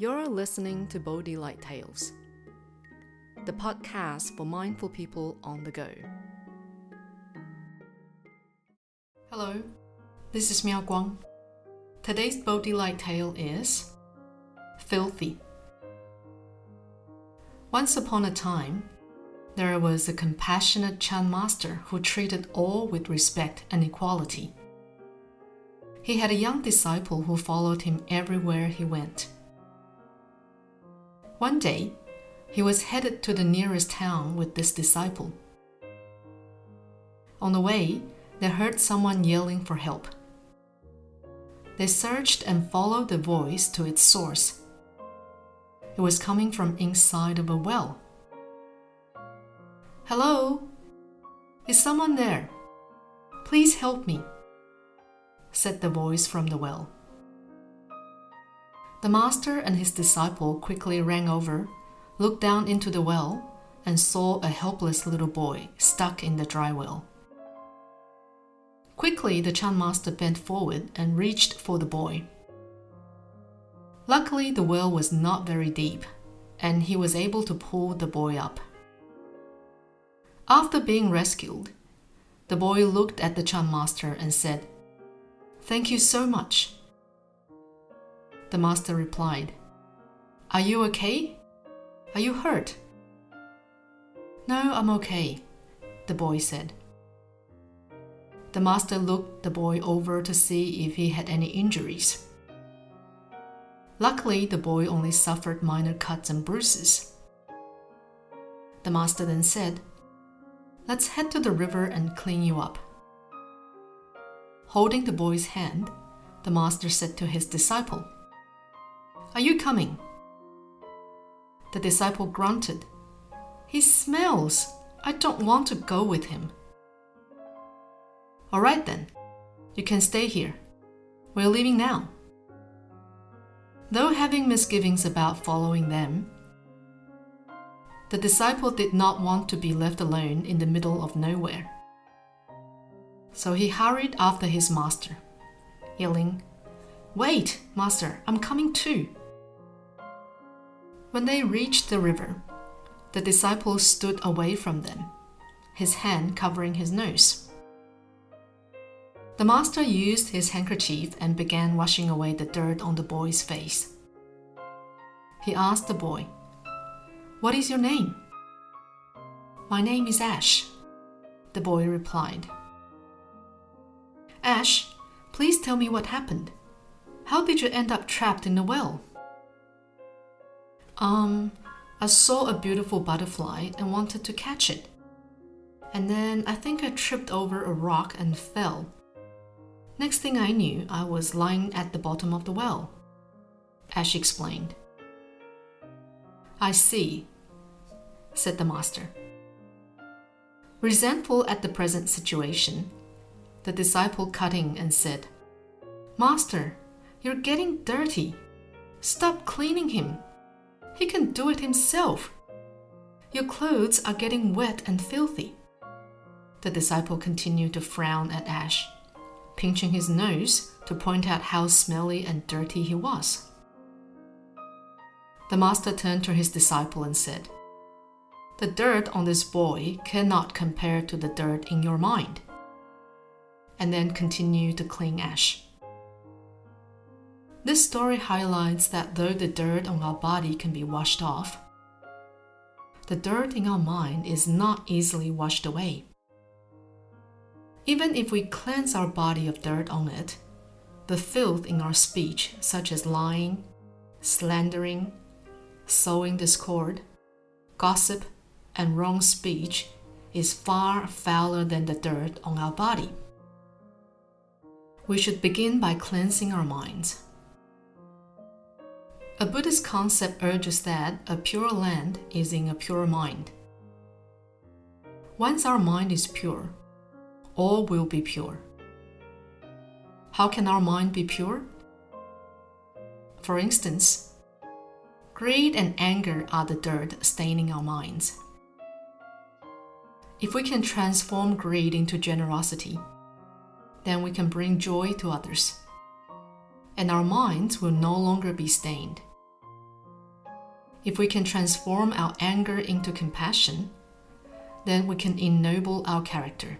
You're listening to Bodhi Light Tales, the podcast for mindful people on the go. Hello, this is Miao Guang. Today's Bodhi Light Tale is Filthy. Once upon a time, there was a compassionate Chan master who treated all with respect and equality. He had a young disciple who followed him everywhere he went. One day, he was headed to the nearest town with this disciple. On the way, they heard someone yelling for help. They searched and followed the voice to its source. It was coming from inside of a well. Hello? Is someone there? Please help me, said the voice from the well. The master and his disciple quickly ran over, looked down into the well, and saw a helpless little boy stuck in the dry well. Quickly, the Chan master bent forward and reached for the boy. Luckily, the well was not very deep, and he was able to pull the boy up. After being rescued, the boy looked at the Chan master and said, Thank you so much. The master replied, Are you okay? Are you hurt? No, I'm okay, the boy said. The master looked the boy over to see if he had any injuries. Luckily, the boy only suffered minor cuts and bruises. The master then said, Let's head to the river and clean you up. Holding the boy's hand, the master said to his disciple, are you coming? The disciple grunted. He smells. I don't want to go with him. All right then. You can stay here. We're leaving now. Though having misgivings about following them, the disciple did not want to be left alone in the middle of nowhere. So he hurried after his master, yelling, Wait, master, I'm coming too. When they reached the river, the disciple stood away from them, his hand covering his nose. The master used his handkerchief and began washing away the dirt on the boy's face. He asked the boy, What is your name? My name is Ash, the boy replied. Ash, please tell me what happened. How did you end up trapped in the well? Um, I saw a beautiful butterfly and wanted to catch it. And then I think I tripped over a rock and fell. Next thing I knew, I was lying at the bottom of the well. Ash explained. I see, said the master. Resentful at the present situation, the disciple cut in and said, Master, you're getting dirty. Stop cleaning him. He can do it himself. Your clothes are getting wet and filthy. The disciple continued to frown at Ash, pinching his nose to point out how smelly and dirty he was. The master turned to his disciple and said, The dirt on this boy cannot compare to the dirt in your mind. And then continued to clean Ash. This story highlights that though the dirt on our body can be washed off, the dirt in our mind is not easily washed away. Even if we cleanse our body of dirt on it, the filth in our speech, such as lying, slandering, sowing discord, gossip, and wrong speech, is far fouler than the dirt on our body. We should begin by cleansing our minds. A Buddhist concept urges that a pure land is in a pure mind. Once our mind is pure, all will be pure. How can our mind be pure? For instance, greed and anger are the dirt staining our minds. If we can transform greed into generosity, then we can bring joy to others, and our minds will no longer be stained. If we can transform our anger into compassion, then we can ennoble our character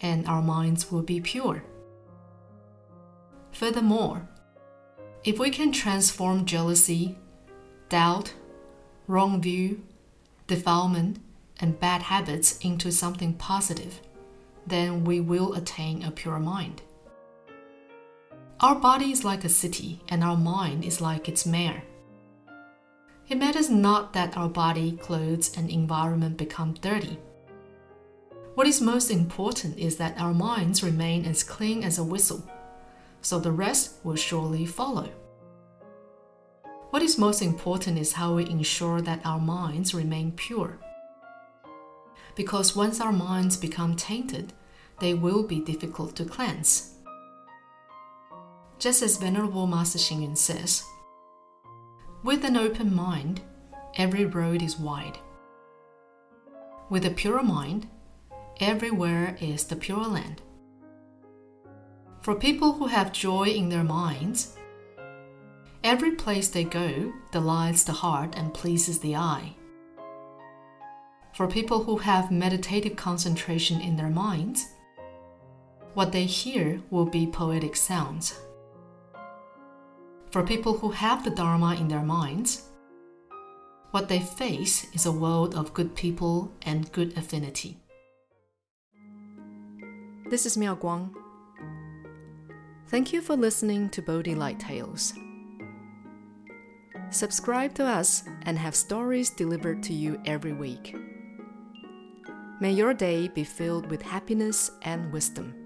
and our minds will be pure. Furthermore, if we can transform jealousy, doubt, wrong view, defilement, and bad habits into something positive, then we will attain a pure mind. Our body is like a city, and our mind is like its mayor. It matters not that our body, clothes, and environment become dirty. What is most important is that our minds remain as clean as a whistle, so the rest will surely follow. What is most important is how we ensure that our minds remain pure. Because once our minds become tainted, they will be difficult to cleanse. Just as Venerable Master Xing says, with an open mind, every road is wide. With a pure mind, everywhere is the pure land. For people who have joy in their minds, every place they go delights the heart and pleases the eye. For people who have meditative concentration in their minds, what they hear will be poetic sounds. For people who have the Dharma in their minds, what they face is a world of good people and good affinity. This is Miao Guang. Thank you for listening to Bodhi Light Tales. Subscribe to us and have stories delivered to you every week. May your day be filled with happiness and wisdom.